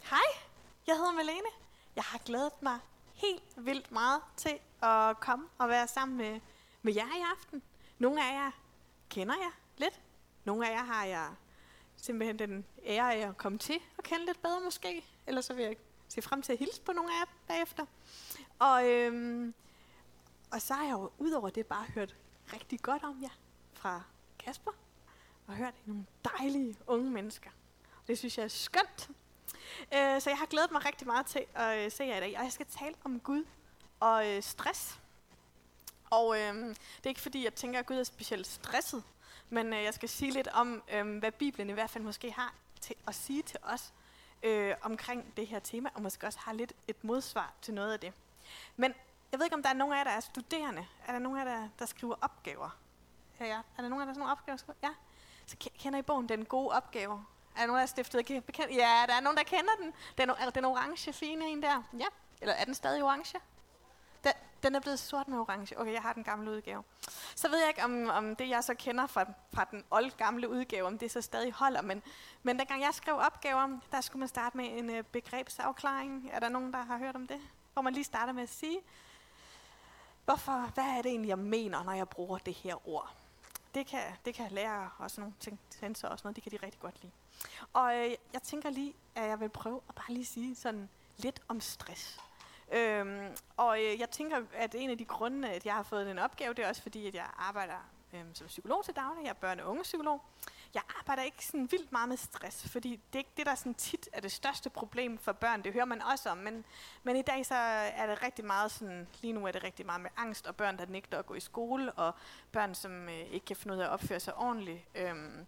Hej, jeg hedder Malene. Jeg har glædet mig helt vildt meget til at komme og være sammen med, med jer i aften. Nogle af jer kender jeg lidt. Nogle af jer har jeg simpelthen den ære af at komme til og kende lidt bedre måske. Ellers så vil jeg se frem til at hilse på nogle af jer bagefter. Og, øhm, og så har jeg jo udover det bare hørt rigtig godt om jer fra Kasper. Og hørt nogle dejlige unge mennesker. Det synes jeg er skønt. Øh, så jeg har glædet mig rigtig meget til at øh, se jer i dag. Og jeg skal tale om Gud og øh, stress. Og øh, det er ikke fordi, jeg tænker, at Gud er specielt stresset. Men øh, jeg skal sige lidt om, øh, hvad Bibelen i hvert fald måske har til at sige til os øh, omkring det her tema. Og måske også har lidt et modsvar til noget af det. Men jeg ved ikke, om der er nogen af jer, der er studerende. Er der nogen af jer, der, der skriver opgaver? Ja, ja. Er der nogen af jer, der har sådan nogle opgaver? Ja. Så kender I bogen Den gode opgave? Er der nogen, der er stiftet bekendt? Ja, der er nogen, der kender den. Den, er altså, den orange fine en der. Ja. Eller er den stadig orange? Den, den er blevet sort med orange. Okay, jeg har den gamle udgave. Så ved jeg ikke, om, om det, jeg så kender fra, fra den old gamle udgave, om det så stadig holder. Men, men dengang jeg skrev opgaver, der skulle man starte med en øh, begrebsafklaring. Er der nogen, der har hørt om det? Hvor man lige starter med at sige, hvorfor, hvad er det egentlig, jeg mener, når jeg bruger det her ord? Det kan, det kan lære også nogle ting, sensor og sådan noget, det kan de rigtig godt lide. Og øh, jeg tænker lige, at jeg vil prøve at bare lige sige sådan lidt om stress. Øhm, og øh, jeg tænker, at en af de grunde, at jeg har fået den opgave, det er også fordi, at jeg arbejder øhm, som psykolog til daglig. Jeg er børne- og ungepsykolog. Jeg arbejder ikke sådan vildt meget med stress, fordi det er ikke det, der sådan tit er det største problem for børn. Det hører man også om, men, men i dag så er det rigtig meget sådan, lige nu er det rigtig meget med angst, og børn, der nægter at gå i skole, og børn, som øh, ikke kan finde ud af at opføre sig ordentligt. Øhm,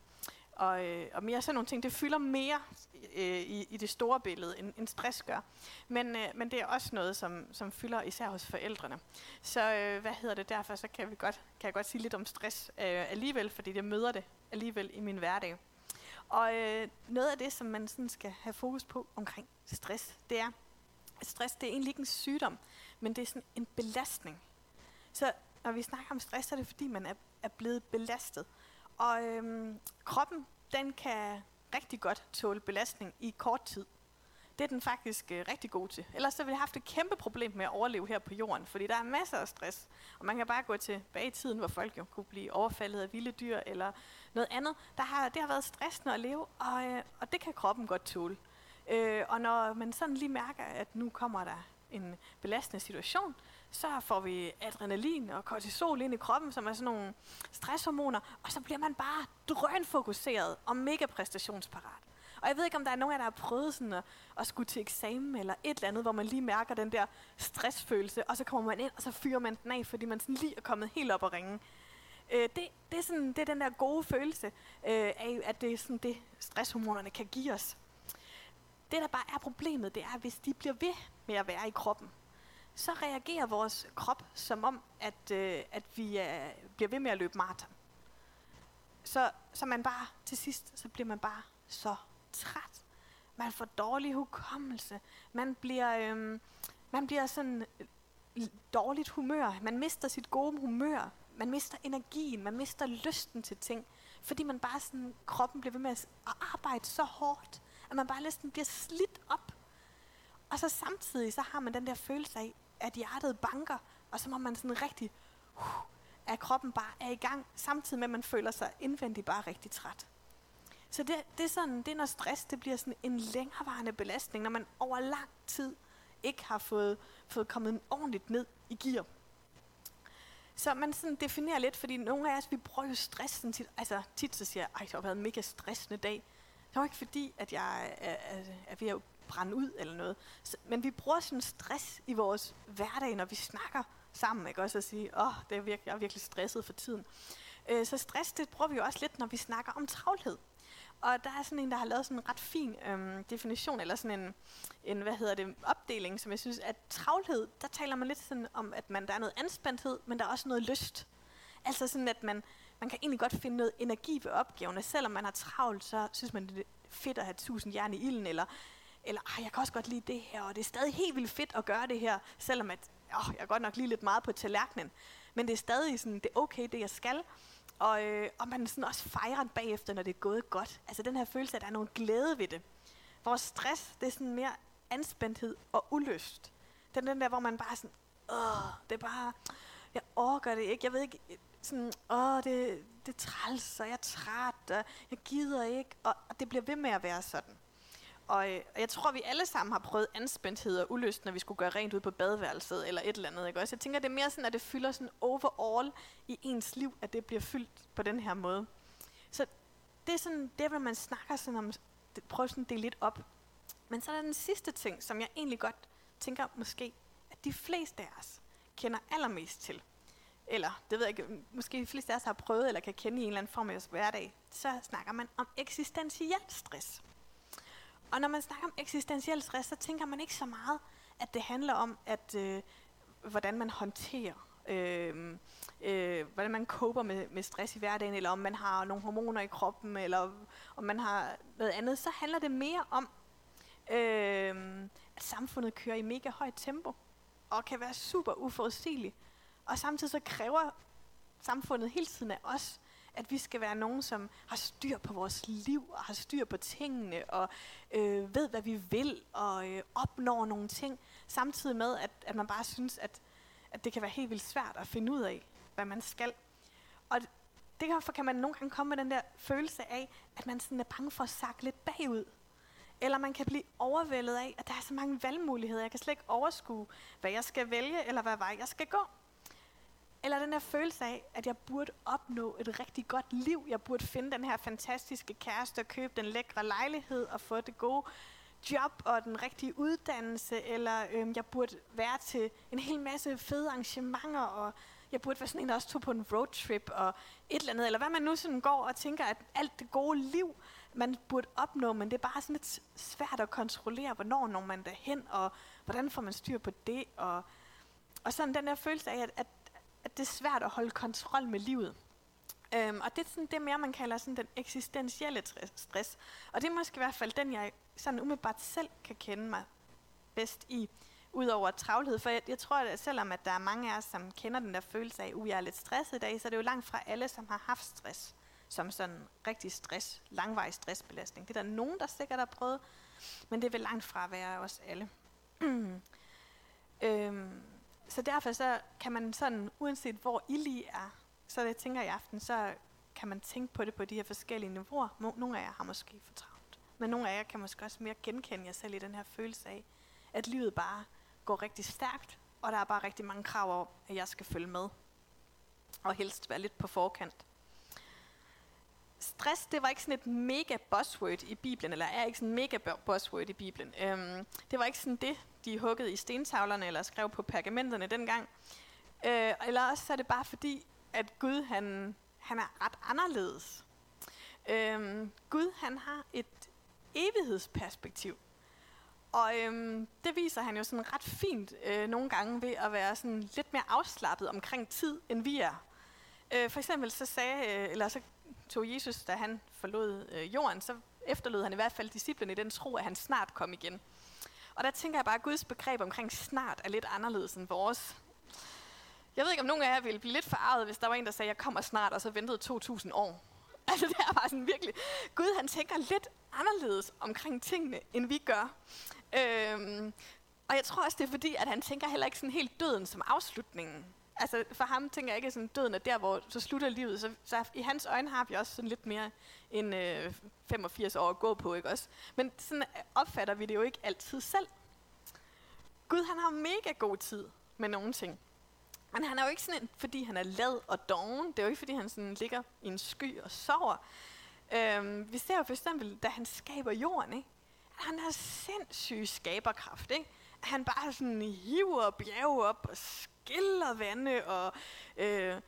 og, øh, og mere sådan nogle ting, det fylder mere øh, i, i det store billede, end, end stress gør. Men, øh, men det er også noget, som, som fylder især hos forældrene. Så øh, hvad hedder det derfor, så kan, vi godt, kan jeg godt sige lidt om stress øh, alligevel, fordi jeg møder det alligevel i min hverdag. Og øh, noget af det, som man sådan skal have fokus på omkring stress, det er, at stress det er egentlig ikke en sygdom, men det er sådan en belastning. Så når vi snakker om stress, så er det fordi, man er, er blevet belastet. Og øhm, kroppen, den kan rigtig godt tåle belastning i kort tid. Det er den faktisk øh, rigtig god til. Ellers så ville jeg have haft et kæmpe problem med at overleve her på jorden, fordi der er masser af stress. Og man kan bare gå tilbage i tiden, hvor folk jo kunne blive overfaldet af vilde dyr eller noget andet. Der har, det har været stressende at leve, og, øh, og det kan kroppen godt tåle. Øh, og når man sådan lige mærker, at nu kommer der en belastende situation, så får vi adrenalin og kortisol ind i kroppen, som er sådan nogle stresshormoner, og så bliver man bare drønfokuseret og mega præstationsparat. Og jeg ved ikke, om der er nogen af jer, der har prøvet sådan at, at skulle til eksamen eller et eller andet, hvor man lige mærker den der stressfølelse, og så kommer man ind, og så fyrer man den af, fordi man sådan lige er kommet helt op og ringe. Øh, det, det, er sådan, det er den der gode følelse øh, af, at det er sådan det, stresshormonerne kan give os. Det, der bare er problemet, det er, hvis de bliver ved med at være i kroppen, så reagerer vores krop som om, at, øh, at vi øh, bliver ved med at løbe maraton. Så, så man bare, til sidst, så bliver man bare så træt. Man får dårlig hukommelse. Man bliver, øh, man bliver sådan øh, dårligt humør. Man mister sit gode humør. Man mister energien. Man mister lysten til ting. Fordi man bare sådan, kroppen bliver ved med at arbejde så hårdt, at man bare næsten bliver slidt op. Og så samtidig, så har man den der følelse af, at hjertet banker, og så må man sådan rigtig, uh, at kroppen bare er i gang, samtidig med, at man føler sig indvendigt bare rigtig træt. Så det, det, er sådan, det er når stress det bliver sådan en længerevarende belastning, når man over lang tid ikke har fået, fået kommet ordentligt ned i gear. Så man sådan definerer lidt, fordi nogle af os, vi bruger jo stressen tit. Altså tit så siger jeg, ej, det har været en mega stressende dag. Det var ikke fordi, at jeg er, er, er ved at brænde ud eller noget. Så, men vi bruger sådan stress i vores hverdag, når vi snakker sammen, ikke? Også at sige, åh, oh, det er virkelig, jeg er virkelig stresset for tiden. Øh, så stress, det bruger vi jo også lidt, når vi snakker om travlhed. Og der er sådan en, der har lavet sådan en ret fin øhm, definition, eller sådan en, en, hvad hedder det, opdeling, som jeg synes, at travlhed, der taler man lidt sådan om, at man, der er noget anspændthed, men der er også noget lyst. Altså sådan, at man, man kan egentlig godt finde noget energi ved opgaverne. Selvom man har travlt, så synes man, det er fedt at have tusind jern i ilden, eller eller, ah, jeg kan også godt lide det her, og det er stadig helt vildt fedt at gøre det her, selvom at, åh, jeg er godt nok lige lidt meget på tallerkenen. Men det er stadig sådan, det er okay, det jeg skal. Og, øh, og man sådan også fejrer bagefter, når det er gået godt. Altså den her følelse, at der er nogen glæde ved det. Vores stress, det er sådan mere anspændthed og ulyst. Den, den der, hvor man bare sådan, åh, det er bare, jeg orker det ikke. Jeg ved ikke, sådan, åh, det, det er træls, og jeg er træt, og jeg gider ikke. Og, og det bliver ved med at være sådan. Og øh, jeg tror, vi alle sammen har prøvet anspændthed og ulyst, når vi skulle gøre rent ud på badeværelset eller et eller andet. Ikke? Også jeg tænker, det er mere sådan, at det fylder sådan overall i ens liv, at det bliver fyldt på den her måde. Så det er sådan, det hvor man snakker sådan om, det, prøver sådan at dele lidt op. Men så er der den sidste ting, som jeg egentlig godt tænker måske, at de fleste af os kender allermest til. Eller, det ved jeg ikke, måske de fleste af os har prøvet, eller kan kende i en eller anden form af hverdag. Så snakker man om eksistentiel stress. Og når man snakker om eksistentiel stress, så tænker man ikke så meget, at det handler om, at øh, hvordan man håndterer, øh, øh, hvordan man koper med, med stress i hverdagen, eller om man har nogle hormoner i kroppen, eller om man har noget andet. Så handler det mere om, øh, at samfundet kører i mega højt tempo, og kan være super uforudsigeligt. Og samtidig så kræver samfundet hele tiden af os, at vi skal være nogen, som har styr på vores liv, og har styr på tingene, og øh, ved, hvad vi vil, og øh, opnår nogle ting, samtidig med, at, at man bare synes, at, at det kan være helt vildt svært at finde ud af, hvad man skal. Og derfor kan man nogle gange komme med den der følelse af, at man sådan er bange for at sakke lidt bagud. Eller man kan blive overvældet af, at der er så mange valgmuligheder. Jeg kan slet ikke overskue, hvad jeg skal vælge, eller hvad vej jeg skal gå. Eller den her følelse af, at jeg burde opnå et rigtig godt liv. Jeg burde finde den her fantastiske kæreste og købe den lækre lejlighed og få det gode job og den rigtige uddannelse. Eller øhm, jeg burde være til en hel masse fede arrangementer og jeg burde være sådan en, der også tog på en roadtrip og et eller andet. Eller hvad man nu sådan går og tænker, at alt det gode liv, man burde opnå, men det er bare sådan lidt svært at kontrollere, hvornår når man derhen, og hvordan får man styr på det. Og, og sådan den der følelse af, at, at at det er svært at holde kontrol med livet. Øhm, og det er sådan det mere, man kalder sådan den eksistentielle stress. Og det er måske i hvert fald den, jeg sådan umiddelbart selv kan kende mig bedst i, udover travlhed. For jeg, jeg tror, at selvom at der er mange af os, som kender den der følelse af, at uh, jeg er lidt stresset i dag, så er det jo langt fra alle, som har haft stress som sådan rigtig stress, langvarig stressbelastning. Det er der nogen, der sikkert har prøvet, men det vil langt fra være os alle. øhm, så derfor så kan man sådan, uanset hvor I lige er, så jeg tænker i aften, så kan man tænke på det på de her forskellige niveauer. Nogle af jer har måske for travlt, men nogle af jer kan måske også mere genkende jer selv i den her følelse af, at livet bare går rigtig stærkt, og der er bare rigtig mange krav om, at jeg skal følge med. Og helst være lidt på forkant. Stress, det var ikke sådan et mega buzzword i Bibelen, eller er ikke sådan en mega buzzword i Bibelen. Øhm, det var ikke sådan det, de huggede i stentavlerne eller skrev på pergamenterne dengang. Øh, eller også så er det bare fordi, at Gud han, han er ret anderledes. Øh, Gud han har et evighedsperspektiv. Og øhm, det viser han jo sådan ret fint øh, nogle gange ved at være sådan lidt mere afslappet omkring tid, end vi er. Øh, for eksempel så sagde, øh, eller så tog Jesus, da han forlod øh, jorden, så efterlod han i hvert fald disciplene i den tro, at han snart kom igen. Og der tænker jeg bare, at Guds begreb omkring snart er lidt anderledes end vores. Jeg ved ikke, om nogen af jer ville blive lidt forarvet, hvis der var en, der sagde, jeg kommer snart, og så ventede 2.000 år. Altså det er bare sådan virkelig, Gud han tænker lidt anderledes omkring tingene, end vi gør. Øhm, og jeg tror også, det er fordi, at han tænker heller ikke sådan helt døden som afslutningen. Altså for ham tænker jeg ikke sådan, døden er der, hvor så slutter livet. Så, så i hans øjne har vi også sådan lidt mere end øh, 85 år at gå på, ikke også? Men sådan opfatter vi det jo ikke altid selv. Gud han har mega god tid med nogle ting. Men han er jo ikke sådan en, fordi han er lad og doven. Det er jo ikke, fordi han sådan ligger i en sky og sover. Øhm, vi ser jo for eksempel, da han skaber jorden, ikke? han har sindssyg skaberkraft. Ikke? Han bare sådan hiver bjerge op og skiller vande og øh,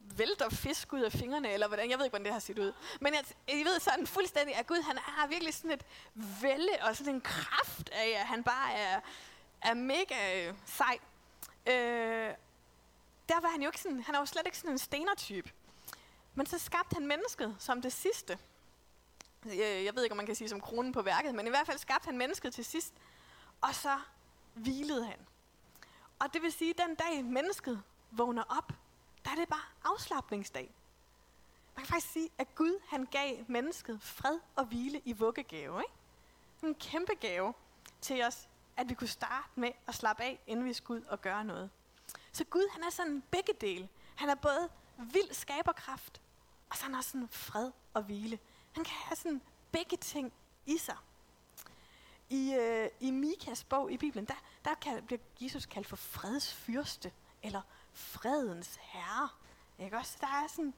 vælter fisk ud af fingrene, eller hvordan, jeg ved ikke, hvordan det har set ud. Men jeg, jeg ved sådan fuldstændig, at Gud han har virkelig sådan et vælde og sådan en kraft af, at han bare er, er mega øh, sej. Øh, der var han jo ikke sådan, han er jo slet ikke sådan en stenertype. Men så skabte han mennesket som det sidste. Øh, jeg ved ikke, om man kan sige som kronen på værket, men i hvert fald skabte han mennesket til sidst. Og så hvilede han. Og det vil sige, at den dag mennesket vågner op, der er det bare afslappningsdag. Man kan faktisk sige, at Gud han gav mennesket fred og hvile i vuggegave. Ikke? En kæmpe gave til os, at vi kunne starte med at slappe af, inden vi skulle ud og gøre noget. Så Gud, han er sådan begge dele. Han er både vild skaberkraft, og så er han også sådan fred og hvile. Han kan have sådan begge ting i sig. I, øh, i Mikas bog i Bibelen, der, der kan, bliver Jesus kaldt for fredsfyrste, eller fredens herre. Ikke også? Der er sådan et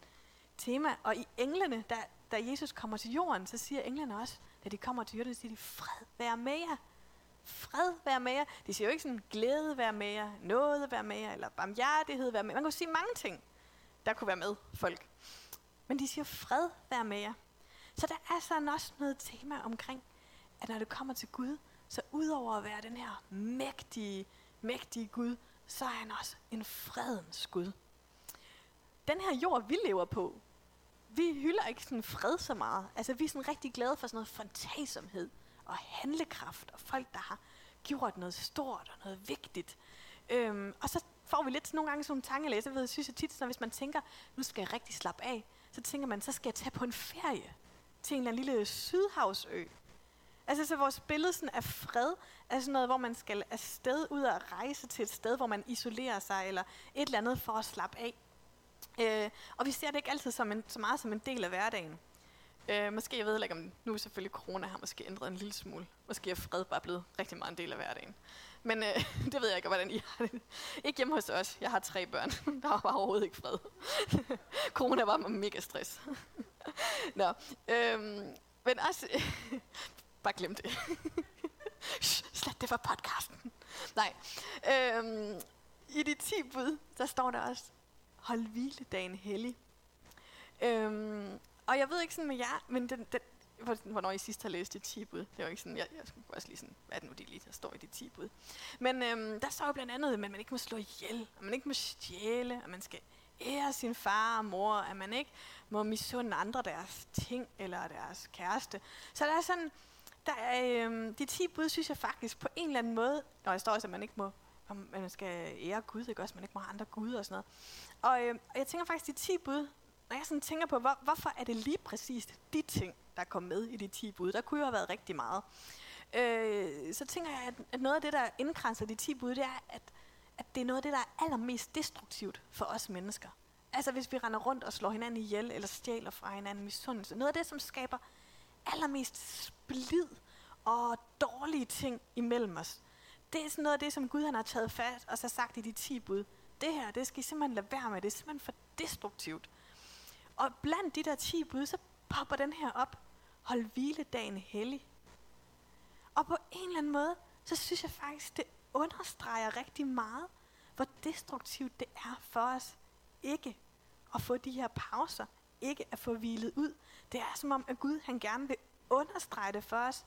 tema, og i englene, der, da Jesus kommer til jorden, så siger englene også, da de kommer til jorden, så siger de, fred være med jer. Fred være med jer. De siger jo ikke sådan, glæde være med jer, noget være med jer, eller barmhjertighed være med. Man kan sige mange ting, der kunne være med folk. Men de siger, fred være med jer. Så der er sådan også noget tema omkring, at når det kommer til Gud, så udover at være den her mægtige, mægtige Gud, så er han også en fredens Gud. Den her jord, vi lever på, vi hylder ikke sådan fred så meget. Altså, vi er sådan rigtig glade for sådan noget fantasomhed og handlekraft, og folk, der har gjort noget stort og noget vigtigt. Øhm, og så får vi lidt nogle gange sådan nogle tankelæser. Ved, jeg synes jeg tit, når hvis man tænker, nu skal jeg rigtig slappe af, så tænker man, så skal jeg tage på en ferie til en eller anden lille sydhavsø. Altså så vores billede sådan af fred er sådan noget, hvor man skal afsted ud og rejse til et sted, hvor man isolerer sig, eller et eller andet for at slappe af. Øh, og vi ser det ikke altid som en, så meget som en del af hverdagen. Øh, måske, jeg ved ikke om, nu er selvfølgelig corona har måske ændret en lille smule. Måske er fred bare blevet rigtig meget en del af hverdagen. Men øh, det ved jeg ikke, hvordan I har det. Ikke hjemme hos os. Jeg har tre børn. Der var bare overhovedet ikke fred. corona var mega stress. Nå, øhm, men også bare glem det. Slet det fra podcasten. Nej. Øhm, I de 10 bud, der står der også, hold hviledagen hellig. Øhm, og jeg ved ikke sådan med jer, men den, den, hvornår I sidst har læst de 10 bud. Det var ikke sådan, jeg, jeg skulle også lige sådan, hvad er det nu, de lige der står i de 10 bud. Men øhm, der står jo blandt andet, at man ikke må slå ihjel, at man ikke må stjæle, at man skal ære sin far og mor, at man ikke må misunde andre deres ting eller deres kæreste. Så der er sådan, der er, øhm, de 10 bud, synes jeg faktisk på en eller anden måde, og jeg står også, at man ikke må, om man skal ære Gud, ikke også, man ikke må have andre guder og sådan noget. Og, øh, og jeg tænker faktisk, de 10 bud, når jeg sådan tænker på, hvor, hvorfor er det lige præcis de ting, der kom med i de 10 bud, der kunne jo have været rigtig meget. Øh, så tænker jeg, at, at noget af det, der indkranser de 10 bud, det er, at, at det er noget af det, der er allermest destruktivt for os mennesker. Altså hvis vi render rundt og slår hinanden ihjel, eller stjæler fra hinanden misundelse. Noget af det, som skaber allermest splid og dårlige ting imellem os. Det er sådan noget af det, som Gud han har taget fat og så sagt i de 10 bud. Det her, det skal I simpelthen lade være med. Det er simpelthen for destruktivt. Og blandt de der 10 bud, så popper den her op. Hold hviledagen hellig. Og på en eller anden måde, så synes jeg faktisk, det understreger rigtig meget, hvor destruktivt det er for os ikke at få de her pauser, ikke at få hvilet ud. Det er som om, at Gud han gerne vil understrege det for os,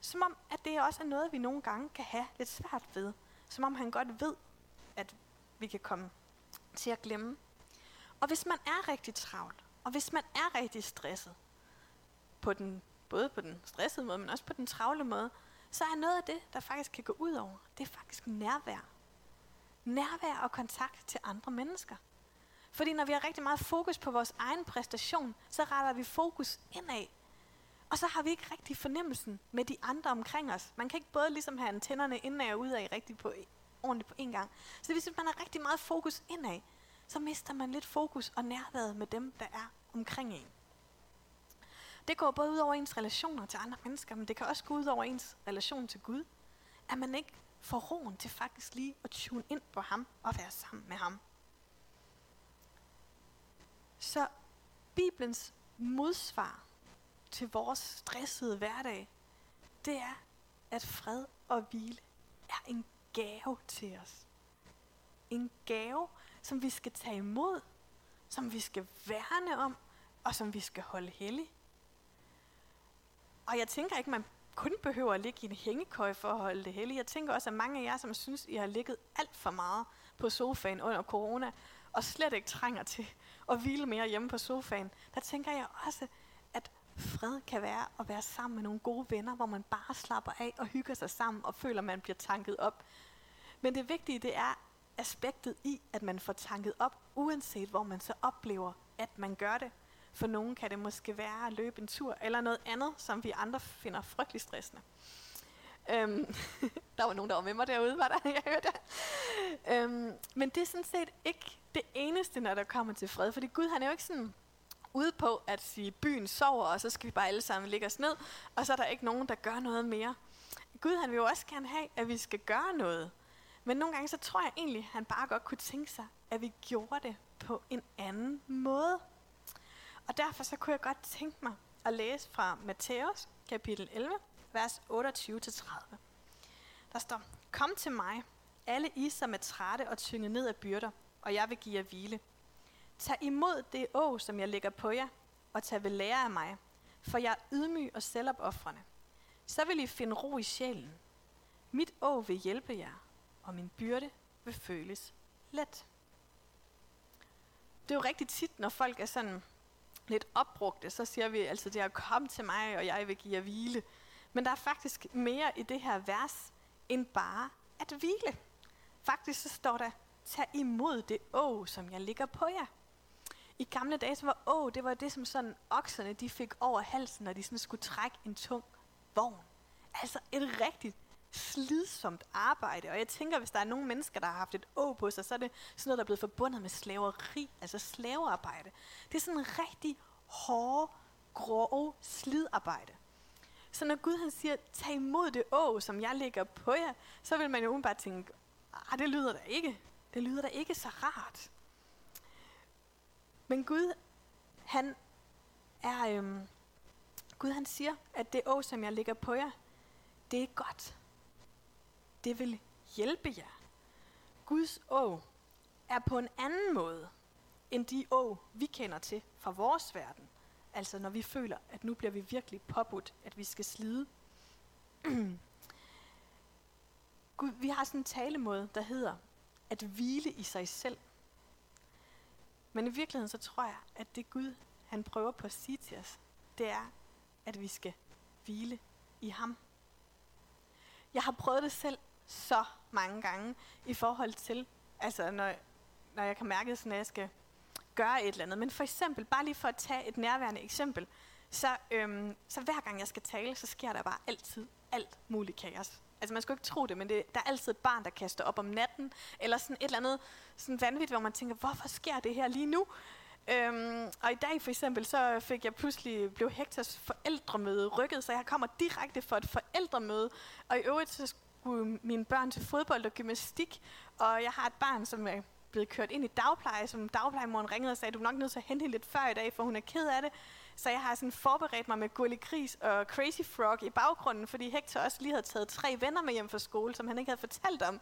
som om, at det også er noget, vi nogle gange kan have lidt svært ved. Som om han godt ved, at vi kan komme til at glemme. Og hvis man er rigtig travlt, og hvis man er rigtig stresset, på den, både på den stressede måde, men også på den travle måde, så er noget af det, der faktisk kan gå ud over, det er faktisk nærvær. Nærvær og kontakt til andre mennesker. Fordi når vi har rigtig meget fokus på vores egen præstation, så retter vi fokus indad. Og så har vi ikke rigtig fornemmelsen med de andre omkring os. Man kan ikke både ligesom have antennerne indad og udad rigtig på, ordentligt på en gang. Så hvis man har rigtig meget fokus indad, så mister man lidt fokus og nærværet med dem, der er omkring en. Det går både ud over ens relationer til andre mennesker, men det kan også gå ud over ens relation til Gud. At man ikke får roen til faktisk lige at tune ind på ham og være sammen med ham. Så Bibelens modsvar til vores stressede hverdag, det er, at fred og hvile er en gave til os. En gave, som vi skal tage imod, som vi skal værne om, og som vi skal holde hellig. Og jeg tænker ikke, man kun behøver at ligge i en hængekøj for at holde det hellig. Jeg tænker også, at mange af jer, som synes, I har ligget alt for meget på sofaen under corona, og slet ikke trænger til at hvile mere hjemme på sofaen, der tænker jeg også, at fred kan være at være sammen med nogle gode venner, hvor man bare slapper af og hygger sig sammen og føler, at man bliver tanket op. Men det vigtige, det er aspektet i, at man får tanket op, uanset hvor man så oplever, at man gør det. For nogen kan det måske være at løbe en tur, eller noget andet, som vi andre finder frygtelig stressende. Øhm, der var nogen, der var med mig derude, var der? Jeg hørte det. Øhm, men det er sådan set ikke det eneste, når der kommer til fred. Fordi Gud, han er jo ikke sådan ude på at sige, byen sover, og så skal vi bare alle sammen ligge os ned, og så er der ikke nogen, der gør noget mere. Gud, han vil jo også gerne have, at vi skal gøre noget. Men nogle gange, så tror jeg egentlig, han bare godt kunne tænke sig, at vi gjorde det på en anden måde. Og derfor så kunne jeg godt tænke mig at læse fra Matthæus kapitel 11, vers 28-30. Der står, Kom til mig, alle I, som er trætte og tynget ned af byrder, og jeg vil give jer hvile. Tag imod det å, som jeg lægger på jer, og tag ved lære af mig, for jeg er ydmyg og selvopoffrende. Så vil I finde ro i sjælen. Mit å vil hjælpe jer, og min byrde vil føles let. Det er jo rigtig tit, når folk er sådan lidt opbrugte, så siger vi altså det her, kom til mig, og jeg vil give jer hvile. Men der er faktisk mere i det her vers, end bare at hvile. Faktisk så står der, tag imod det å, som jeg ligger på jer. I gamle dage, så var å, det var det, som sådan okserne, de fik over halsen, når de sådan skulle trække en tung vogn. Altså et rigtigt slidsomt arbejde. Og jeg tænker, hvis der er nogle mennesker, der har haft et å på sig, så er det sådan noget, der er blevet forbundet med slaveri, altså slavearbejde. Det er sådan en rigtig hårde, grove slidarbejde. Så når Gud han siger, tag imod det å, som jeg lægger på jer, så vil man jo bare tænke, ah, det lyder da ikke. Det lyder da ikke så rart. Men Gud, han er, øhm, Gud han siger, at det å, som jeg lægger på jer, det er godt. Det vil hjælpe jer. Guds å er på en anden måde, end de å, vi kender til fra vores verden. Altså når vi føler, at nu bliver vi virkelig påbudt, at vi skal slide. Gud, vi har sådan en talemåde, der hedder at hvile i sig selv. Men i virkeligheden så tror jeg, at det Gud, han prøver på at sige til os, det er, at vi skal hvile i ham. Jeg har prøvet det selv så mange gange i forhold til, altså når, når jeg kan mærke, sådan, at jeg skal gøre et eller andet. Men for eksempel, bare lige for at tage et nærværende eksempel, så, øhm, så hver gang jeg skal tale, så sker der bare altid alt muligt kaos. Altså man skulle ikke tro det, men det, der er altid et barn, der kaster op om natten, eller sådan et eller andet sådan vanvittigt, hvor man tænker, hvorfor sker det her lige nu? Øhm, og i dag for eksempel, så fik jeg pludselig, blev Hektors forældremøde rykket, så jeg kommer direkte for et forældremøde, og i øvrigt så skulle mine børn til fodbold og gymnastik, og jeg har et barn, som er blevet kørt ind i dagpleje, som dagplejemoren ringede og sagde, du er nok nødt til at hente hende lidt før i dag, for hun er ked af det. Så jeg har sådan forberedt mig med Gulli Gris og Crazy Frog i baggrunden, fordi Hector også lige havde taget tre venner med hjem fra skole, som han ikke havde fortalt om.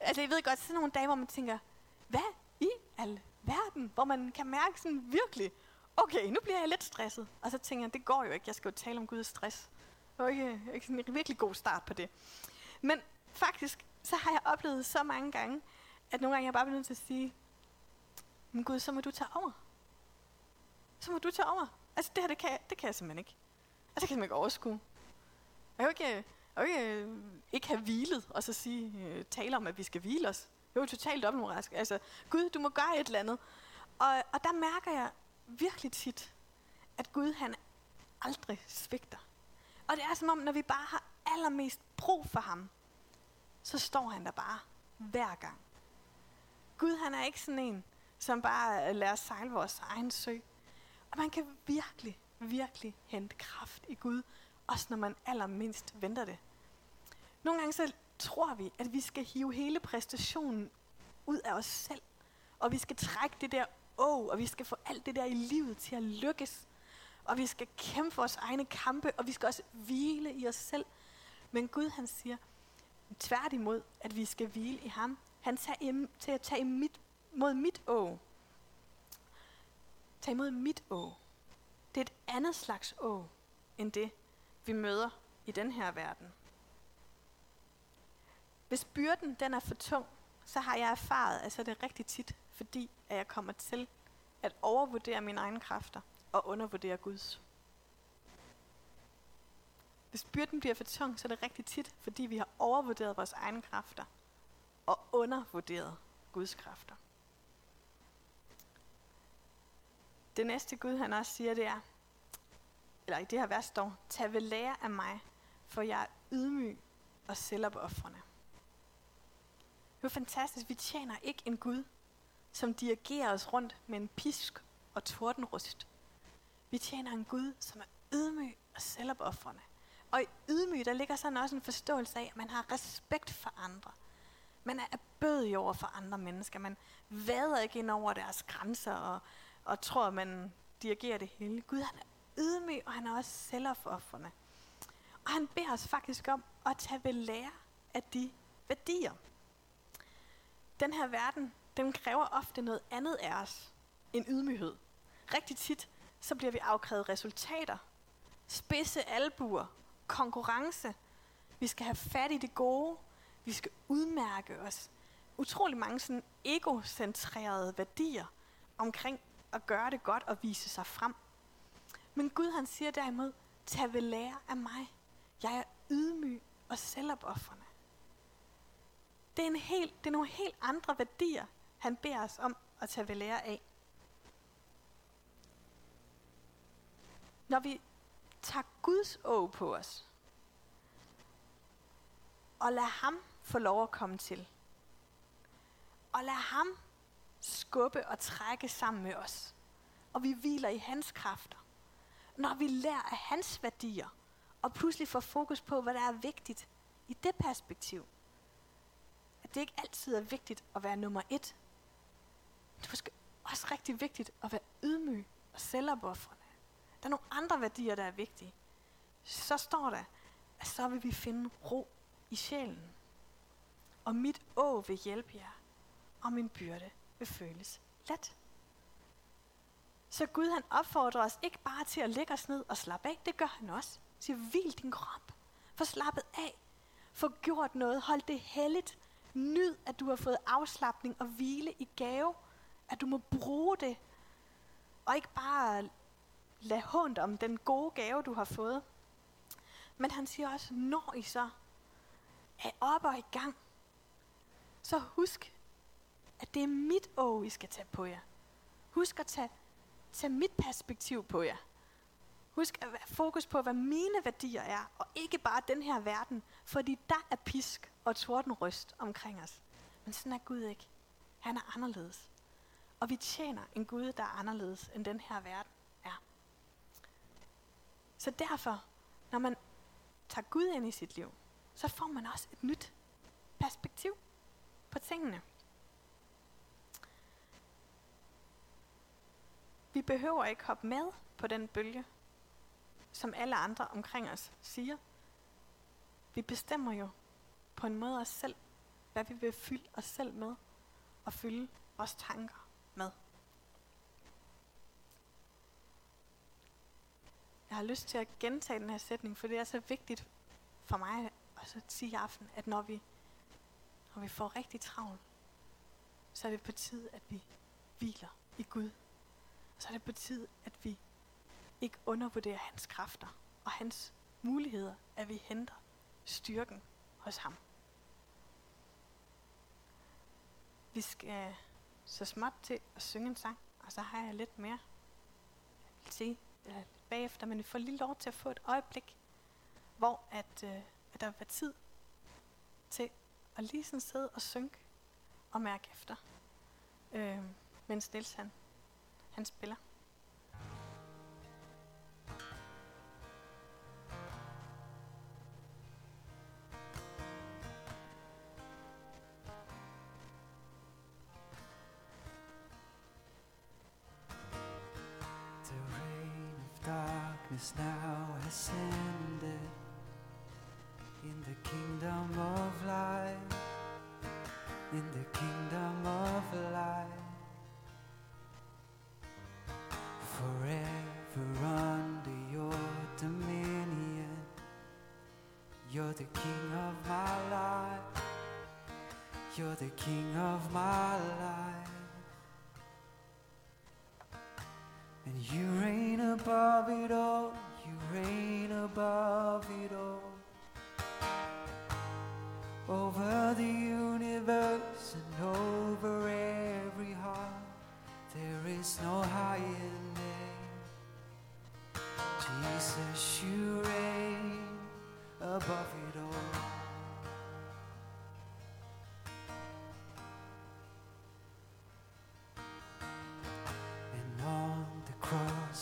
Altså jeg ved godt, sådan nogle dage, hvor man tænker, hvad i al verden? Hvor man kan mærke sådan virkelig, okay, nu bliver jeg lidt stresset. Og så tænker jeg, det går jo ikke, jeg skal jo tale om Guds stress. Det var ikke, ikke sådan en virkelig god start på det. Men faktisk, så har jeg oplevet så mange gange, at nogle gange jeg bare bliver nødt til at sige, men Gud, så må du tage over. Så må du tage over. Altså det her, det kan, jeg, det kan jeg simpelthen ikke. Altså det kan jeg simpelthen ikke overskue. Jeg kan jo ikke, jeg kan ikke, øh, ikke have hvilet, og så sige, øh, tale om, at vi skal hvile os. Det er jo totalt dobbeltmoralsk. Altså, Gud, du må gøre et eller andet. Og, og der mærker jeg virkelig tit, at Gud, han aldrig svigter. Og det er som om, når vi bare har allermest brug for ham, så står han der bare hver gang. Gud, han er ikke sådan en, som bare øh, lader os sejle vores egen sø. Og man kan virkelig, virkelig hente kraft i Gud, også når man allermindst venter det. Nogle gange så tror vi, at vi skal hive hele præstationen ud af os selv. Og vi skal trække det der å, og vi skal få alt det der i livet til at lykkes. Og vi skal kæmpe vores egne kampe, og vi skal også hvile i os selv. Men Gud han siger tværtimod, at vi skal hvile i ham. Han tager im, til at tage mit, mod mit å. Tag imod mit å. Det er et andet slags å, end det, vi møder i den her verden. Hvis byrden den er for tung, så har jeg erfaret, at så er det rigtig tit, fordi at jeg kommer til at overvurdere mine egne kræfter og undervurdere Guds. Hvis byrden bliver for tung, så er det rigtig tit, fordi vi har overvurderet vores egne kræfter og undervurderet Guds kræfter. Det næste Gud, han også siger, det er, eller i det her vers står, tag ved lære af mig, for jeg er ydmyg og selvopofrende. Det er fantastisk. Vi tjener ikke en Gud, som dirigerer os rundt med en pisk og tordenrust. Vi tjener en Gud, som er ydmyg og selvopofrende. Og i ydmyg, der ligger sådan også en forståelse af, at man har respekt for andre. Man er bødig over for andre mennesker. Man vader ikke ind over deres grænser og, og tror, at man dirigerer det hele. Gud, han er ydmyg, og han er også selvopoffrende. Og han beder os faktisk om at tage ved lære af de værdier. Den her verden, den kræver ofte noget andet af os end ydmyghed. Rigtig tit, så bliver vi afkrævet resultater, spidse albuer, konkurrence. Vi skal have fat i det gode. Vi skal udmærke os. Utrolig mange sådan egocentrerede værdier omkring at gøre det godt og vise sig frem. Men Gud han siger derimod, tag ved lære af mig. Jeg er ydmyg og selvopoffrende. Det er, en helt, det er nogle helt andre værdier, han beder os om at tage ved lære af. Når vi tager Guds å på os, og lader ham få lov at komme til, og lad ham skubbe og trække sammen med os, og vi hviler i hans kræfter, når vi lærer af hans værdier, og pludselig får fokus på, hvad der er vigtigt i det perspektiv, at det ikke altid er vigtigt at være nummer et. Det er måske også rigtig vigtigt at være ydmyg og selvopoffrende. Der er nogle andre værdier, der er vigtige. Så står der, at så vil vi finde ro i sjælen. Og mit å vil hjælpe jer, og min byrde vil føles let. Så Gud han opfordrer os ikke bare til at lægge os ned og slappe af, det gør han også. Han siger, hvil din krop. Få slappet af. Få gjort noget. Hold det helligt. Nyd, at du har fået afslappning og hvile i gave. At du må bruge det. Og ikke bare lade hånd om den gode gave, du har fået. Men han siger også, når I så er op og i gang, så husk, at det er mit åg, I skal tage på jer. Husk at tage, tage mit perspektiv på jer. Husk at være fokus på, hvad mine værdier er, og ikke bare den her verden, fordi der er pisk og tordenryst omkring os. Men sådan er Gud ikke. Han er anderledes. Og vi tjener en Gud, der er anderledes end den her verden er. Så derfor, når man tager Gud ind i sit liv, så får man også et nyt perspektiv på tingene. Vi behøver ikke hoppe med på den bølge, som alle andre omkring os siger. Vi bestemmer jo på en måde os selv, hvad vi vil fylde os selv med, og fylde vores tanker med. Jeg har lyst til at gentage den her sætning, for det er så vigtigt for mig at sige i aften, at når vi, og vi får rigtig travlt, så er det på tid, at vi hviler i Gud. Så er det på tid, at vi ikke undervurderer hans kræfter og hans muligheder, at vi henter styrken hos ham. Vi skal så småt til at synge en sang, og så har jeg lidt mere at sige eller bagefter, men vi får lige lov til at få et øjeblik, hvor at, øh, at der var tid til og lige sådan sidde og synke og mærke efter, øh, mens Niels han, han spiller.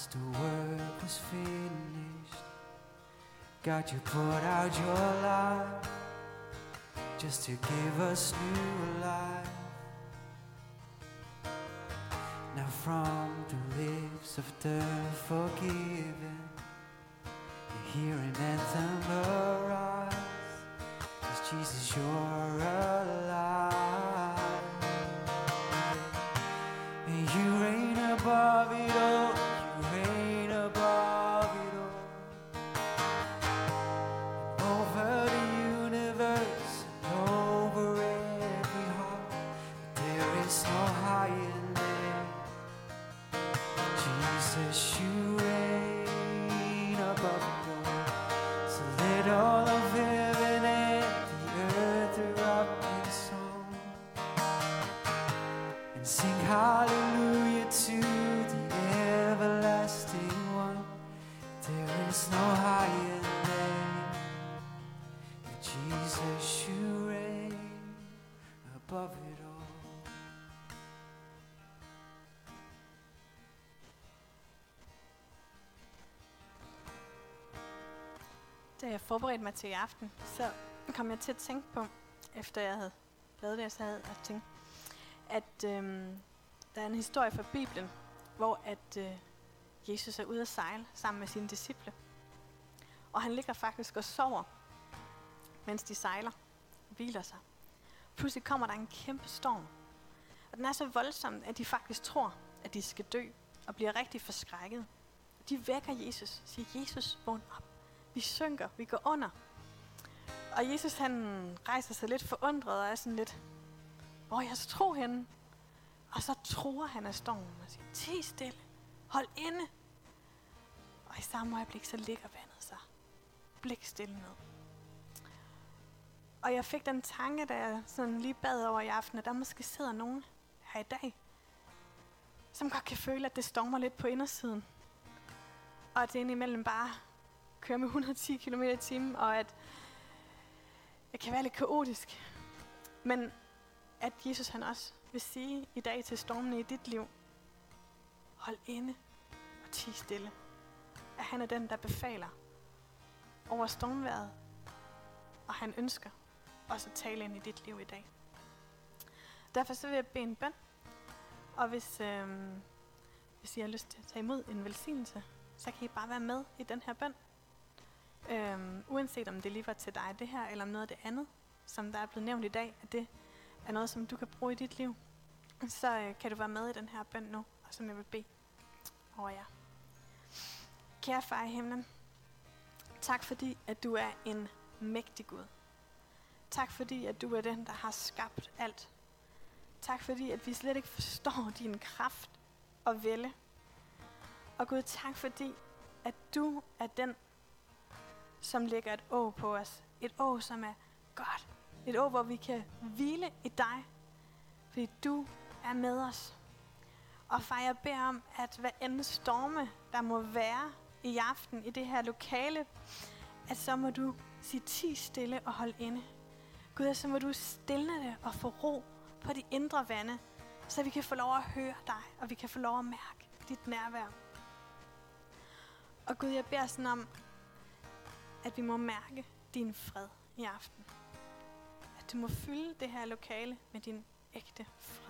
The work was finished. God, you poured out your life just to give us new life. Now from the lips of the forgiven, Da jeg forberedte mig til i aften, så kom jeg til at tænke på, efter jeg havde lavet det, jeg sad og tænkte, at øhm, der er en historie fra Bibelen, hvor at øh, Jesus er ude at sejle sammen med sine disciple. Og han ligger faktisk og sover, mens de sejler og hviler sig. Pludselig kommer der en kæmpe storm. Og den er så voldsom, at de faktisk tror, at de skal dø, og bliver rigtig forskrækket. De vækker Jesus, siger, Jesus, vågn op vi synker, vi går under. Og Jesus han rejser sig lidt forundret og er sådan lidt, hvor jeg så tro henne? Og så tror han af stormen og siger, ti stille, hold inde. Og i samme øjeblik, så ligger vandet sig blik stille ned. Og jeg fik den tanke, da jeg sådan lige bad over i aften, at der måske sidder nogen her i dag, som godt kan føle, at det stormer lidt på indersiden. Og at det indimellem bare kører med 110 km i timen, og at det kan være lidt kaotisk. Men at Jesus han også vil sige i dag til stormene i dit liv, hold inde og ti stille. At han er den, der befaler over stormværet, og han ønsker også at tale ind i dit liv i dag. Derfor så vil jeg bede en bøn, og hvis, øh, hvis I har lyst til at tage imod en velsignelse, så kan I bare være med i den her bøn. Øhm, uanset om det lige var til dig det her, eller om noget af det andet, som der er blevet nævnt i dag, at det er noget, som du kan bruge i dit liv, så øh, kan du være med i den her bøn nu, og som jeg vil bede over jer. Kære far i himlen, tak fordi, at du er en mægtig Gud. Tak fordi, at du er den, der har skabt alt. Tak fordi, at vi slet ikke forstår din kraft og vælge. Og Gud, tak fordi, at du er den, som lægger et å på os. Et å, som er godt. Et å, hvor vi kan hvile i dig, fordi du er med os. Og far, jeg beder om, at hvad end storme, der må være i aften i det her lokale, at så må du sige ti stille og holde inde. Gud, så må du stille det og få ro på de indre vande, så vi kan få lov at høre dig, og vi kan få lov at mærke dit nærvær. Og Gud, jeg beder sådan om, at vi må mærke din fred i aften. At du må fylde det her lokale med din ægte fred.